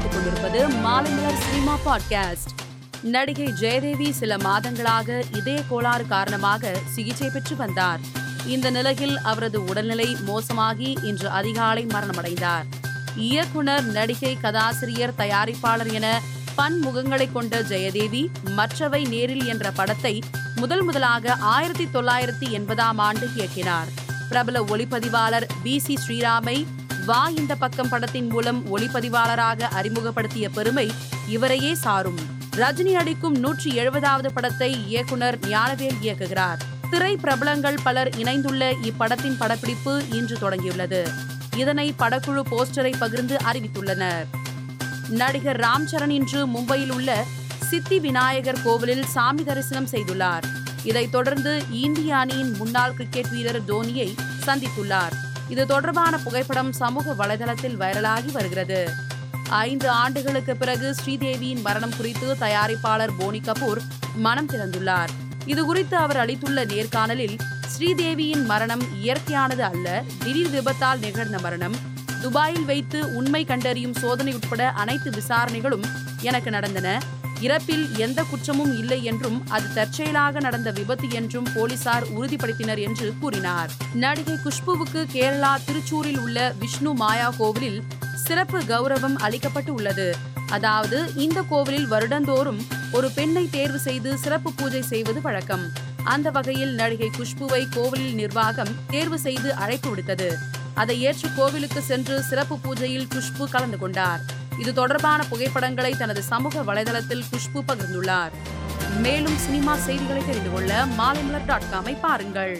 கேட்டுக் கொண்டிருப்பது Maalaimalar cinema podcast. நடிகை ஜெயதேவி சில மாதங்களாக இதய கோளாறு காரணமாக சிகிச்சை பெற்று வந்தார். இந்த நிலையில் அவரது உடல்நிலை மோசமாகி இன்று அதிகாலை மரணமடைந்தார். இயக்குனர் நடிகை கதாசிரியர் தயாரிப்பாளர் என பன்முகங்களை கொண்ட ஜெயதேவி மற்றவை நேரில் என்ற படத்தை முதல் முதலாக ஆயிரத்தி தொள்ளாயிரத்தி எண்பதாம் ஆண்டு இயக்கினார். பிரபல ஒளிப்பதிவாளர் பி சி ஸ்ரீராமை வா இந்த பக்கம் படத்தின் மூலம் ஒளிப்பதிவாளராக அறிமுகப்படுத்திய பெருமை இவரையே சாரும். ரஜினி நடிக்கும் நூற்றி எழுபதாவது படத்தை இயக்குனர் ஞானவேல் இயக்குகிறார். திரை பிரபலங்கள் பலர் இணைந்துள்ள இப்படத்தின் படப்பிடிப்பு இன்று தொடங்கியுள்ளது. இதனை படக்குழு போஸ்டரை பகிர்ந்து அறிவித்துள்ளனர். நடிகர் ராம் சரண் இன்று மும்பையில் உள்ள சித்தி விநாயகர் கோவிலில் சாமி தரிசனம் செய்துள்ளார். இதைத் தொடர்ந்து இந்திய அணியின் முன்னாள் கிரிக்கெட் வீரர் தோனியை சந்தித்துள்ளார். இது தொடர்பான புகைப்படம் சமூக வலைதளத்தில் வைரலாகி வருகிறது. ஐந்து ஆண்டுகளுக்கு பிறகு ஸ்ரீதேவியின் மரணம் குறித்து தயாரிப்பாளர் போனி கபூர் மனம் திறந்துள்ளார். இது குறித்து அவர் அளித்துள்ள நேர்காணலில் ஸ்ரீதேவியின் மரணம் இயற்கையானது அல்ல திடீர் விபத்தால் நிகழ்ந்த மரணம் துபாயில் வைத்து உண்மை கண்டறியும் சோதனை உட்பட அனைத்து விசாரணைகளும் எனக்கு நடந்தன. இறப்பில் எந்த குற்றமும் இல்லை என்றும் அது தற்செயலாக நடந்த விபத்து என்றும் போலீசார் உறுதிப்படுத்தினர் என்று கூறினார். நடிகை குஷ்புவுக்கு கேரளா திருச்சூரில் உள்ள விஷ்ணு மாயா கோவிலில் சிறப்பு கௌரவம் அளிக்கப்பட்டு உள்ளது. அதாவது இந்த கோவிலில் வருடந்தோறும் ஒரு பெண்ணை தேர்வு செய்து சிறப்பு பூஜை செய்வது வழக்கம். அந்த வகையில் நடிகை குஷ்புவை கோவிலில் நிர்வாகம் தேர்வு செய்து அழைப்பு விடுத்தது. அதை ஏற்று கோவிலுக்கு சென்று சிறப்பு பூஜையில் குஷ்பு கலந்து கொண்டார். இது தொடர்பான புகைப்படங்களை தனது சமூக வலைதளத்தில் குஷ்பு பகிர்ந்துள்ளார். மேலும் சினிமா செய்திகளை தெரிந்து கொள்ள மாலைமலர் டாட் காமை பாருங்கள்.